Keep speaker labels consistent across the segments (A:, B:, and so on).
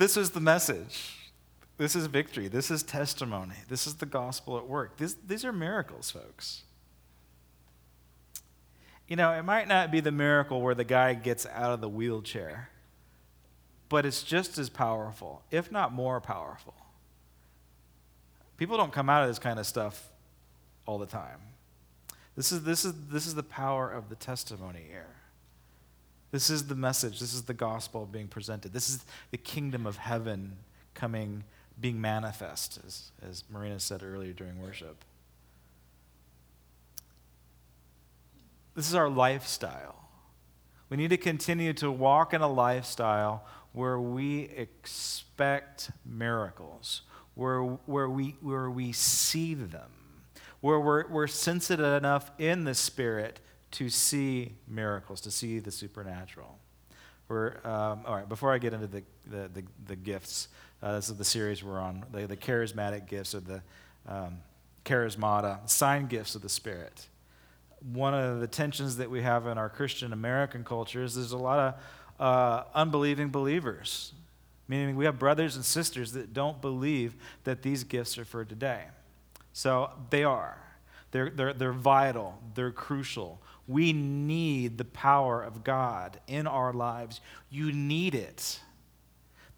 A: This is the message. This is victory. This is testimony. This is the gospel at work. This, these are miracles, folks. You know, it might not be the miracle where the guy gets out of the wheelchair, but it's just as powerful, if not more powerful. People don't come out of this kind of stuff all the time. This is, this is, this is the power of the testimony here. This is the message. This is the gospel being presented. This is the kingdom of heaven coming being manifest, as, as Marina said earlier during worship. This is our lifestyle. We need to continue to walk in a lifestyle where we expect miracles, where, where, we, where we see them, where we're, we're sensitive enough in the Spirit to see miracles, to see the supernatural. We're, um, all right, before I get into the, the, the, the gifts, uh, this is the series we're on, the, the charismatic gifts or the um, charismata, sign gifts of the Spirit. One of the tensions that we have in our Christian American culture is there's a lot of uh, unbelieving believers, meaning we have brothers and sisters that don't believe that these gifts are for today. So they are. They're, they're, they're vital, they're crucial. We need the power of God in our lives. You need it.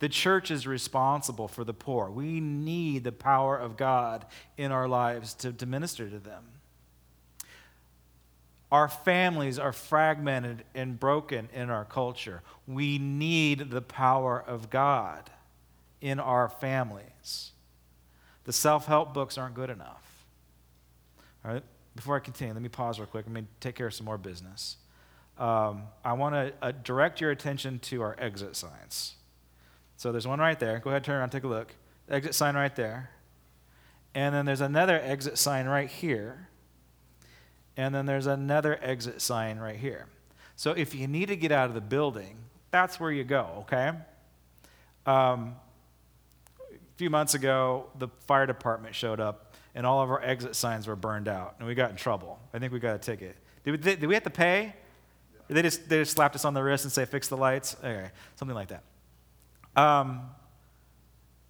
A: The church is responsible for the poor. We need the power of God in our lives to, to minister to them. Our families are fragmented and broken in our culture. We need the power of God in our families. The self help books aren't good enough. All right, before I continue, let me pause real quick. Let me take care of some more business. Um, I want to uh, direct your attention to our exit signs. So there's one right there. Go ahead, turn around, take a look. Exit sign right there. And then there's another exit sign right here. And then there's another exit sign right here. So if you need to get out of the building, that's where you go, okay? Um, a few months ago, the fire department showed up, and all of our exit signs were burned out, and we got in trouble. I think we got a ticket. Did we, did we have to pay? They just, they just slapped us on the wrist and say, fix the lights? Okay, something like that. Um,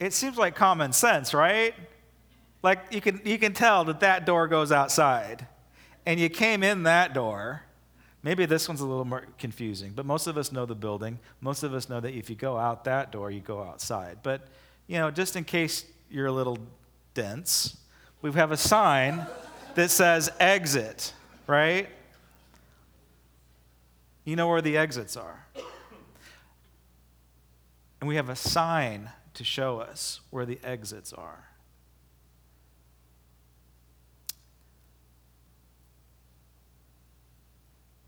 A: it seems like common sense, right? Like you can, you can tell that that door goes outside. And you came in that door. Maybe this one's a little more confusing, but most of us know the building. Most of us know that if you go out that door, you go outside. But, you know, just in case you're a little dense, we have a sign that says exit, right? You know where the exits are. And we have a sign to show us where the exits are.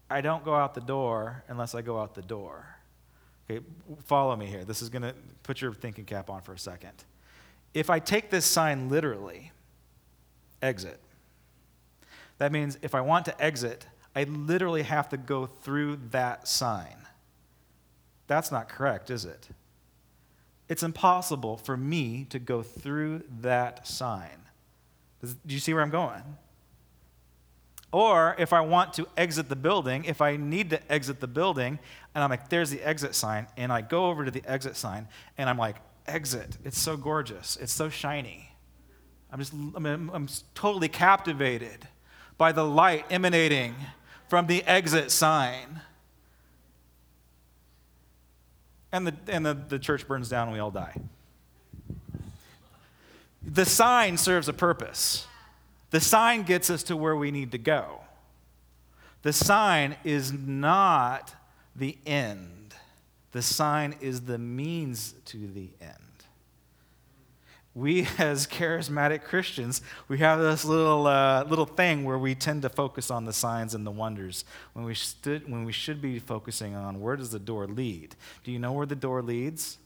A: I don't go out the door unless I go out the door. Okay, follow me here. This is going to put your thinking cap on for a second. If I take this sign literally, exit, that means if I want to exit, I literally have to go through that sign. That's not correct, is it? it's impossible for me to go through that sign. Do you see where I'm going? Or if I want to exit the building, if I need to exit the building, and I'm like, there's the exit sign, and I go over to the exit sign, and I'm like, exit. It's so gorgeous. It's so shiny. I'm just, I'm, I'm totally captivated by the light emanating from the exit sign and the, and the, the church burns down and we all die. The sign serves a purpose. The sign gets us to where we need to go. The sign is not the end, the sign is the means to the end we as charismatic Christians, we have this little, uh, little thing where we tend to focus on the signs and the wonders when we, stood, when we should be focusing on where does the door lead. Do you know where the door leads?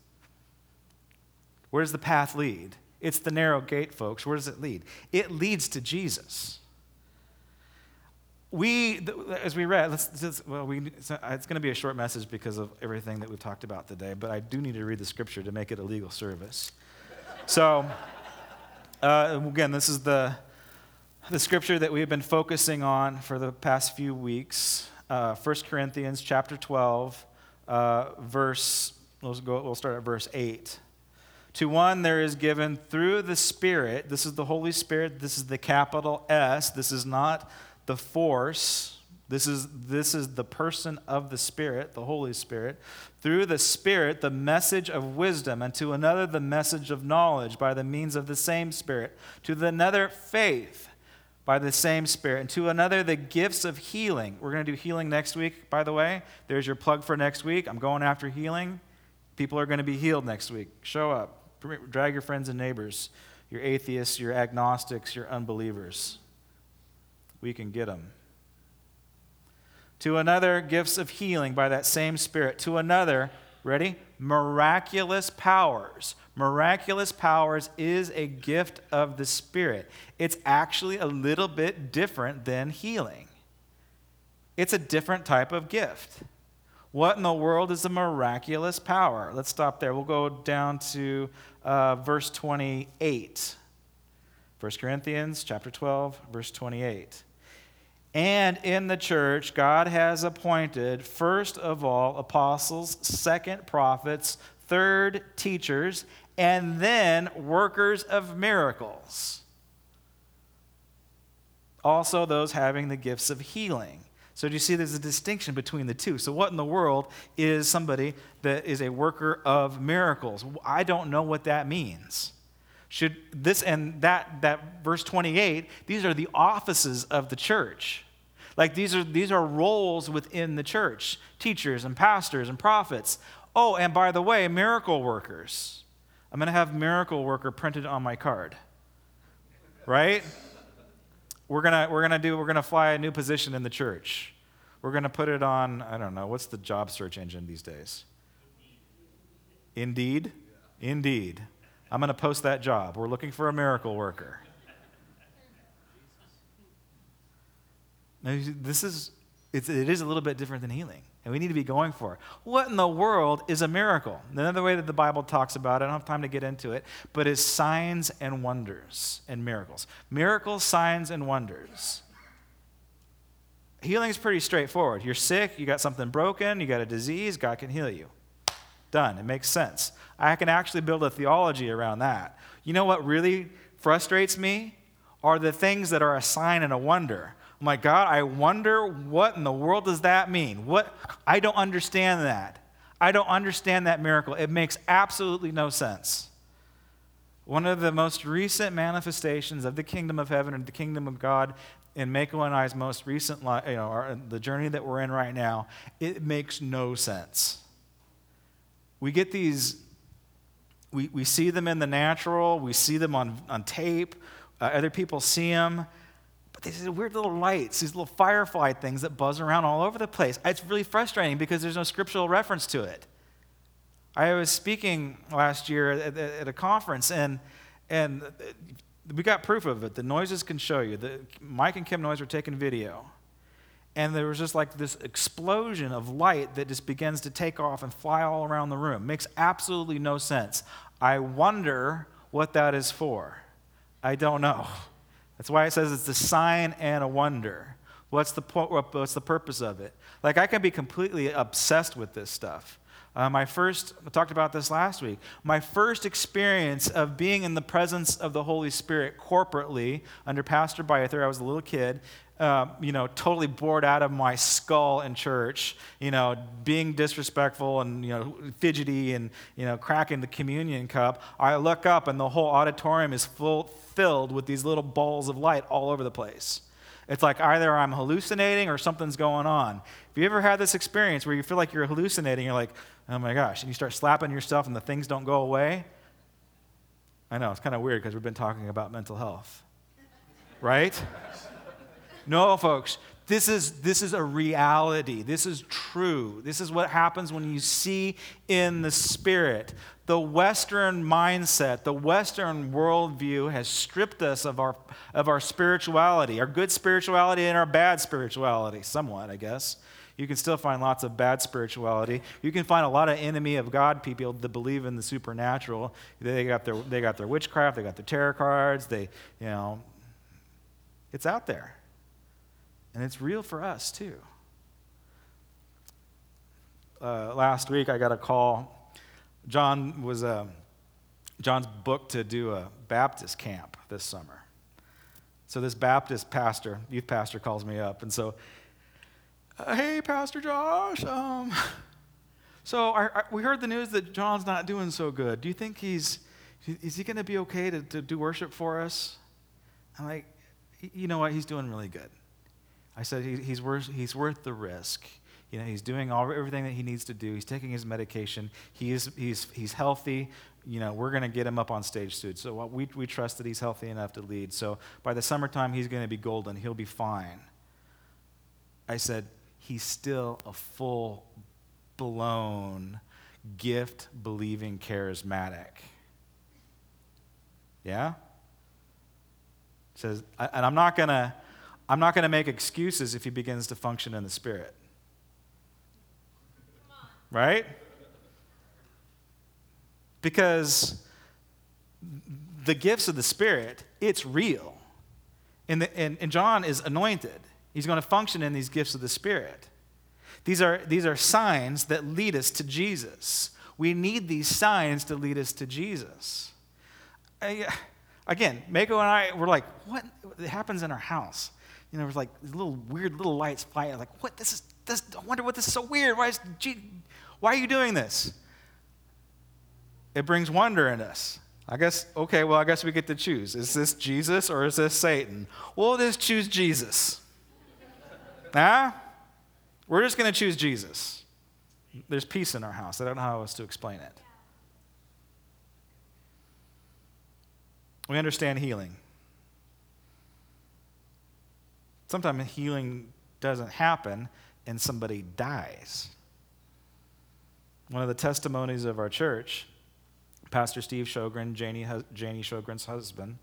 A: Where does the path lead? It's the narrow gate, folks. Where does it lead? It leads to Jesus. We, as we read, let's, well, we, it's going to be a short message because of everything that we've talked about today, but I do need to read the scripture to make it a legal service. So, uh, again, this is the, the scripture that we've been focusing on for the past few weeks. Uh, 1 Corinthians chapter 12, uh, verse, we'll, go, we'll start at verse 8. To one, there is given through the Spirit, this is the Holy Spirit, this is the capital S, this is not the force. This is, this is the person of the Spirit, the Holy Spirit. Through the Spirit, the message of wisdom, and to another, the message of knowledge by the means of the same Spirit. To another, faith by the same Spirit. And to another, the gifts of healing. We're going to do healing next week, by the way. There's your plug for next week. I'm going after healing. People are going to be healed next week. Show up. Drag your friends and neighbors, your atheists, your agnostics, your unbelievers. We can get them. To another, gifts of healing by that same Spirit. To another, ready? Miraculous powers. Miraculous powers is a gift of the Spirit. It's actually a little bit different than healing, it's a different type of gift. What in the world is a miraculous power? Let's stop there. We'll go down to uh, verse 28. 1 Corinthians chapter 12, verse 28. And in the church, God has appointed, first of all, apostles, second, prophets, third, teachers, and then workers of miracles. Also, those having the gifts of healing. So, do you see there's a distinction between the two? So, what in the world is somebody that is a worker of miracles? I don't know what that means. Should this and that, that verse 28, these are the offices of the church. Like these are, these are roles within the church teachers and pastors and prophets. Oh, and by the way, miracle workers. I'm going to have miracle worker printed on my card. Right? We're going to we're going to do we're going to fly a new position in the church. We're going to put it on, I don't know, what's the job search engine these days? Indeed. Indeed. I'm going to post that job. We're looking for a miracle worker. Now, this is, it's, it is a little bit different than healing, and we need to be going for it. What in the world is a miracle? Another way that the Bible talks about it, I don't have time to get into it, but is signs and wonders and miracles. Miracles, signs, and wonders. Healing is pretty straightforward. You're sick, you got something broken, you got a disease, God can heal you. Done. It makes sense. I can actually build a theology around that. You know what really frustrates me? Are the things that are a sign and a wonder. Oh I'm like, God, I wonder what in the world does that mean? What I don't understand that. I don't understand that miracle. It makes absolutely no sense. One of the most recent manifestations of the kingdom of heaven and the kingdom of God in Mako and I's most recent, you know, the journey that we're in right now, it makes no sense. We get these, we, we see them in the natural, we see them on, on tape, uh, other people see them, but these weird little lights, these little firefly things that buzz around all over the place. It's really frustrating because there's no scriptural reference to it. I was speaking last year at, at a conference, and, and we got proof of it. The Noyeses can show you. The, Mike and Kim Noyes were taking video. And there was just like this explosion of light that just begins to take off and fly all around the room. Makes absolutely no sense. I wonder what that is for. I don't know. That's why it says it's a sign and a wonder. What's the, what's the purpose of it? Like, I can be completely obsessed with this stuff. Uh, my first, I talked about this last week. My first experience of being in the presence of the Holy Spirit corporately under Pastor Byther, I was a little kid, uh, you know, totally bored out of my skull in church, you know, being disrespectful and, you know, fidgety and, you know, cracking the communion cup. I look up and the whole auditorium is full, filled with these little balls of light all over the place. It's like either I'm hallucinating or something's going on. Have you ever had this experience where you feel like you're hallucinating? You're like, oh my gosh, and you start slapping yourself and the things don't go away? I know, it's kind of weird because we've been talking about mental health, right? No, folks, this is, this is a reality. This is true. This is what happens when you see in the Spirit. The Western mindset, the Western worldview has stripped us of our, of our spirituality, our good spirituality and our bad spirituality, somewhat, I guess. You can still find lots of bad spirituality. You can find a lot of enemy of God people that believe in the supernatural. They got their, they got their witchcraft, they got their tarot cards, they, you know, it's out there. And it's real for us, too. Uh, last week, I got a call. John was uh, John's booked to do a Baptist camp this summer. So this Baptist pastor, youth pastor, calls me up, and so, uh, hey, Pastor Josh, um, so I, I, we heard the news that John's not doing so good. Do you think he's is he going to be okay to, to do worship for us? I'm like, you know what? He's doing really good. I said he, he's worth he's worth the risk. You know, he's doing all everything that he needs to do. He's taking his medication. He is he's he's healthy you know, we're going to get him up on stage soon. So uh, we, we trust that he's healthy enough to lead. So by the summertime, he's going to be golden. He'll be fine. I said, he's still a full blown, gift believing charismatic. Yeah? Says, and I'm not going to. I'm not going to make excuses if he begins to function in the Spirit. Right? Because the gifts of the Spirit, it's real. And, the, and, and John is anointed. He's going to function in these gifts of the Spirit. These are, these are signs that lead us to Jesus. We need these signs to lead us to Jesus. I, again, Mako and I were like, what it happens in our house? You know, it was like these little weird little lights flying. Like, what? This is this. I wonder what this is so weird. Why is Why are you doing this? it brings wonder in us. I guess, okay, well, I guess we get to choose. Is this Jesus or is this Satan? We'll just choose Jesus. huh? We're just going to choose Jesus. There's peace in our house. I don't know how else to explain it. We understand healing. Sometimes healing doesn't happen and somebody dies. One of the testimonies of our church Pastor Steve Sjogren, Janie, Janie Sjogren's husband,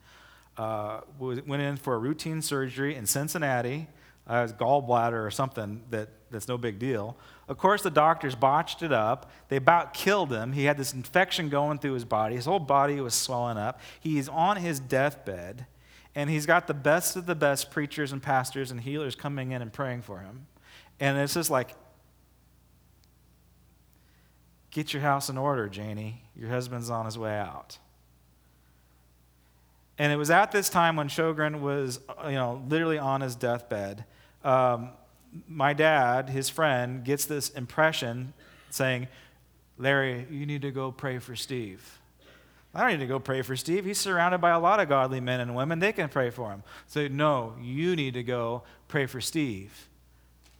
A: uh, went in for a routine surgery in Cincinnati, uh, gallbladder or something that, that's no big deal. Of course, the doctors botched it up. They about killed him. He had this infection going through his body. His whole body was swelling up. He's on his deathbed, and he's got the best of the best preachers and pastors and healers coming in and praying for him. And it's just like, Get your house in order, Janie. Your husband's on his way out. And it was at this time when Sjogren was, uh, you know, literally on his deathbed. Um, my dad, his friend, gets this impression saying, Larry, you need to go pray for Steve. I don't need to go pray for Steve. He's surrounded by a lot of godly men and women. They can pray for him. So, no, you need to go pray for Steve.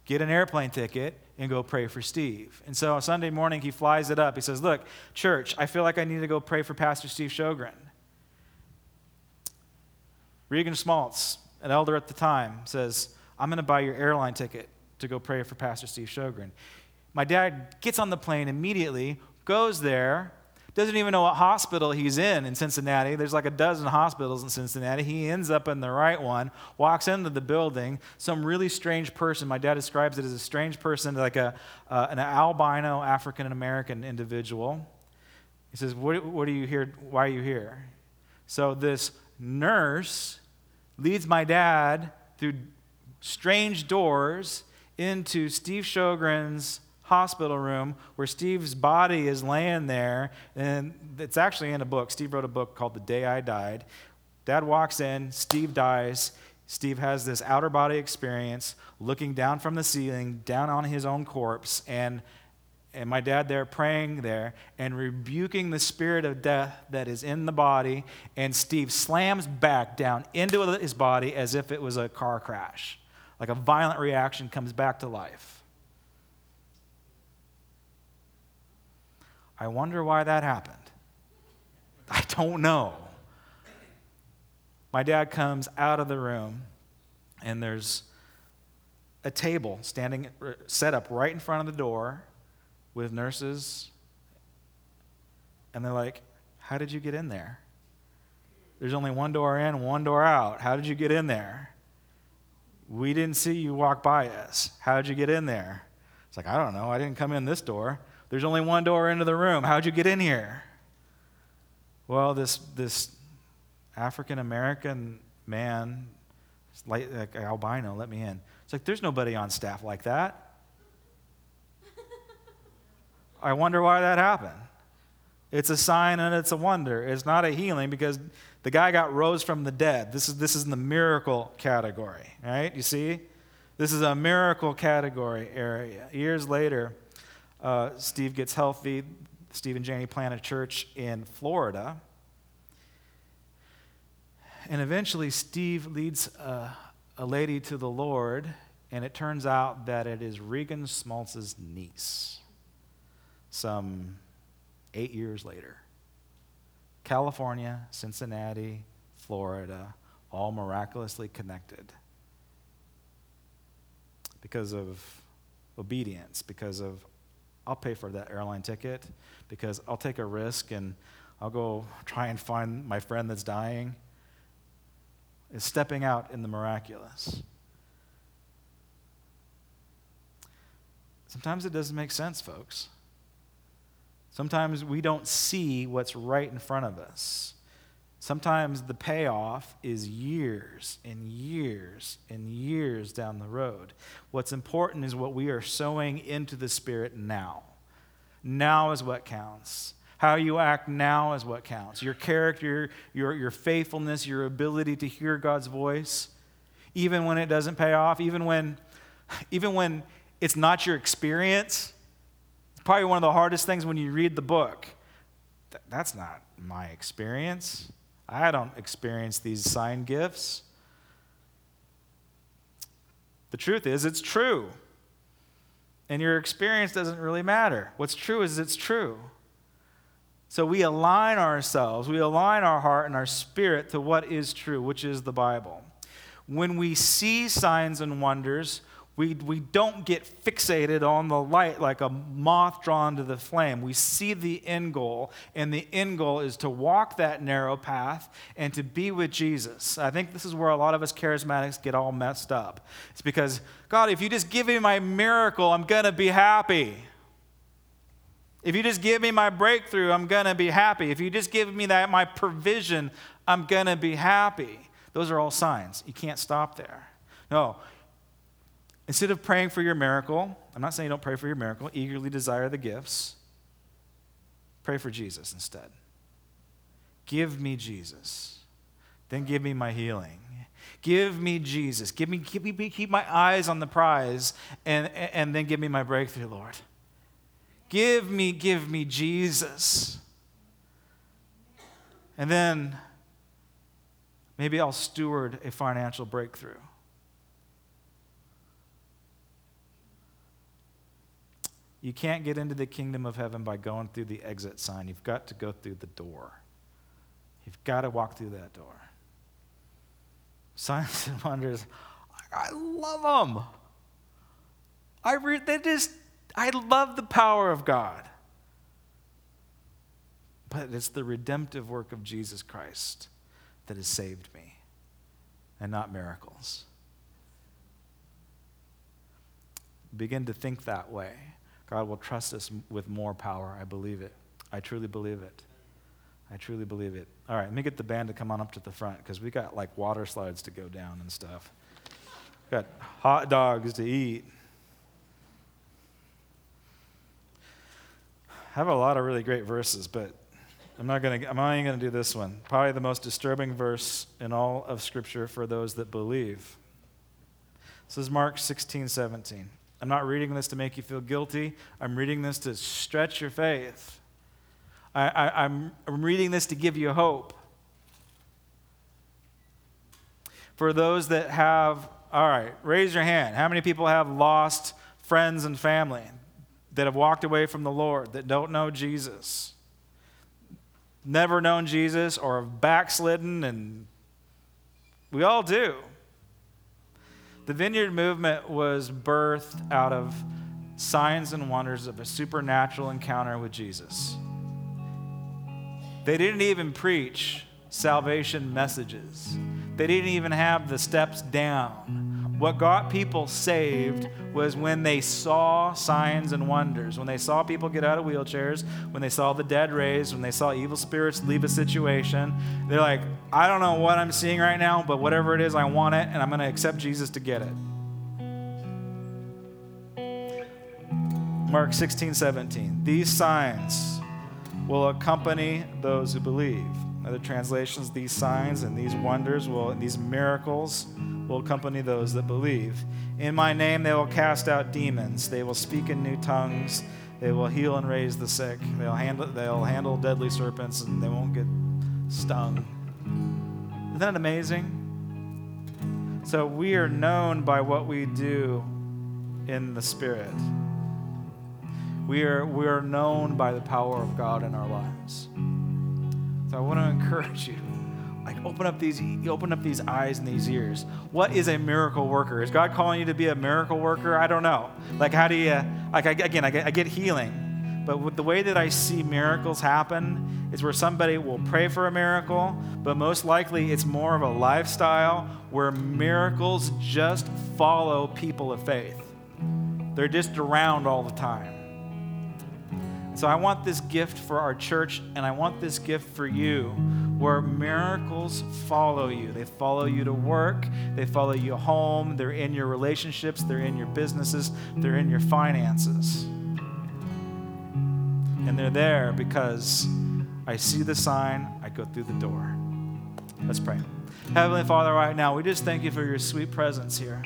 A: Get an airplane ticket and go pray for Steve. And so Sunday morning, he flies it up. He says, Look, church, I feel like I need to go pray for Pastor Steve Sjogren. Regan Schmaltz, an elder at the time, says, I'm going to buy your airline ticket to go pray for Pastor Steve Sjogren. My dad gets on the plane immediately, goes there, doesn't even know what hospital he's in in Cincinnati. There's like a dozen hospitals in Cincinnati. He ends up in the right one, walks into the building. Some really strange person, my dad describes it as a strange person, like a, uh, an albino African American individual. He says, what, what are you here? Why are you here? So this nurse leads my dad through strange doors into Steve Sjogren's hospital room where Steve's body is laying there. And it's actually in a book. Steve wrote a book called The Day I Died. Dad walks in, Steve dies. Steve has this outer body experience looking down from the ceiling, down on his own corpse, and, and my dad there praying there and rebuking the spirit of death that is in the body. And Steve slams back down into his body as if it was a car crash. Like a violent reaction comes back to life. I wonder why that happened. I don't know. My dad comes out of the room, and there's a table standing set up right in front of the door with nurses. And they're like, How did you get in there? There's only one door in, one door out. How did you get in there? We didn't see you walk by us. How did you get in there? It's like, I don't know. I didn't come in this door. There's only one door into the room. How'd you get in here? Well, this, this African American man, like, like albino, let me in. It's like, there's nobody on staff like that. I wonder why that happened. It's a sign and it's a wonder. It's not a healing because the guy got rose from the dead. This is, this is in the miracle category, right? You see? This is a miracle category area. Years later, uh, Steve gets healthy. Steve and Janie plant a church in Florida. And eventually, Steve leads a, a lady to the Lord, and it turns out that it is Regan Schmaltz's niece, some eight years later. California, Cincinnati, Florida, all miraculously connected because of obedience, because of I'll pay for that airline ticket, because I'll take a risk and I'll go try and find my friend that's dying. Is stepping out in the miraculous. Sometimes it doesn't make sense, folks. Sometimes we don't see what's right in front of us. Sometimes the payoff is years and years and years down the road. What's important is what we are sowing into the Spirit now. Now is what counts. How you act now is what counts. Your character, your, your faithfulness, your ability to hear God's voice, even when it doesn't pay off, even when, even when it's not your experience. It's probably one of the hardest things when you read the book. That's not my experience. I don't experience these sign gifts. The truth is, it's true. And your experience doesn't really matter. What's true is it's true. So we align ourselves, we align our heart and our spirit to what is true, which is the Bible. When we see signs and wonders, we, we don't get fixated on the light like a moth drawn to the flame. We see the end goal, and the end goal is to walk that narrow path and to be with Jesus. I think this is where a lot of us charismatics get all messed up. It's because, God, if you just give me my miracle, I'm going to be happy. If you just give me my breakthrough, I'm going to be happy. If you just give me that my provision, I'm going to be happy. Those are all signs. You can't stop there. No, Instead of praying for your miracle, I'm not saying you don't pray for your miracle, eagerly desire the gifts. Pray for Jesus instead. Give me Jesus. Then give me my healing. Give me Jesus. Give me, keep, me, keep my eyes on the prize and, and then give me my breakthrough, Lord. Give me, give me Jesus. And then maybe I'll steward a financial breakthrough. You can't get into the kingdom of heaven by going through the exit sign. You've got to go through the door. You've got to walk through that door. Signs and wonders, I love them. I re- they just, I love the power of God. But it's the redemptive work of Jesus Christ that has saved me, and not miracles. Begin to think that way. God will trust us with more power. I believe it. I truly believe it. I truly believe it. All right, let me get the band to come on up to the front because we got like water slides to go down and stuff. Got hot dogs to eat. I have a lot of really great verses, but I'm not going to. I'm only going to do this one. Probably the most disturbing verse in all of Scripture for those that believe. This is Mark 16, 17. I'm not reading this to make you feel guilty. I'm reading this to stretch your faith. I, am reading this to give you hope. For those that have, all right, raise your hand. How many people have lost friends and family that have walked away from the Lord, that don't know Jesus? Never known Jesus or have backslidden, and we all do. The vineyard movement was birthed out of signs and wonders of a supernatural encounter with Jesus. They didn't even preach salvation messages, they didn't even have the steps down. What got people saved was when they saw signs and wonders, when they saw people get out of wheelchairs, when they saw the dead raised, when they saw evil spirits leave a situation. They're like, I don't know what I'm seeing right now, but whatever it is, I want it, and I'm going to accept Jesus to get it. Mark 16, 17. These signs will accompany those who believe. Other translations, these signs and these wonders will, these miracles will accompany those that believe. In my name they will cast out demons. They will speak in new tongues. They will heal and raise the sick. They'll handle, they'll handle deadly serpents and they won't get stung. Isn't that amazing? So we are known by what we do in the Spirit. We are, we are known by the power of God in our lives. I want to encourage you. Like open up these open up these eyes and these ears. What is a miracle worker? Is God calling you to be a miracle worker? I don't know. Like how do you like I, again I get, I get healing, but the way that I see miracles happen is where somebody will pray for a miracle, but most likely it's more of a lifestyle where miracles just follow people of faith. They're just around all the time. So I want this gift for our church, and I want this gift for you where miracles follow you. They follow you to work, they follow you home, they're in your relationships, they're in your businesses, they're in your finances. And they're there because I see the sign, I go through the door. Let's pray. Heavenly Father, right now, we just thank you for your sweet presence here.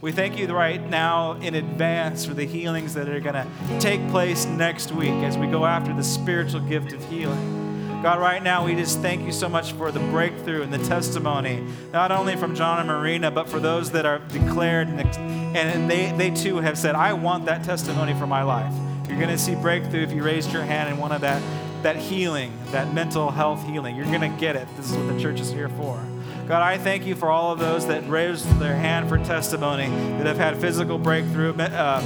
A: We thank you right now in advance for the healings that are going to take place next week as we go after the spiritual gift of healing. God, right now, we just thank you so much for the breakthrough and the testimony, not only from John and Marina, but for those that are declared and, they, they too have said, I want that testimony for my life. You're going to see breakthrough if you raised your hand in one of that, that healing, that mental health healing. You're going to get it. This is what the church is here for. God, I thank you for all of those that raised their hand for testimony, that have had physical breakthrough, uh,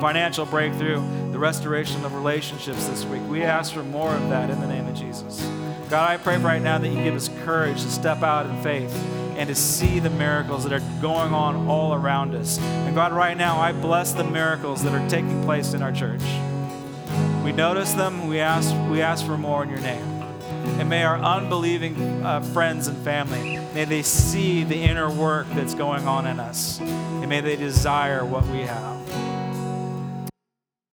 A: financial breakthrough, the restoration of relationships this week. We ask for more of that in the name of Jesus. God, I pray right now that you give us courage to step out in faith and to see the miracles that are going on all around us. And God, right now, I bless the miracles that are taking place in our church. We notice them, we ask, we ask for more in your name. And may our unbelieving uh, friends and family, may they see the inner work that's going on in us. And may they desire what we have.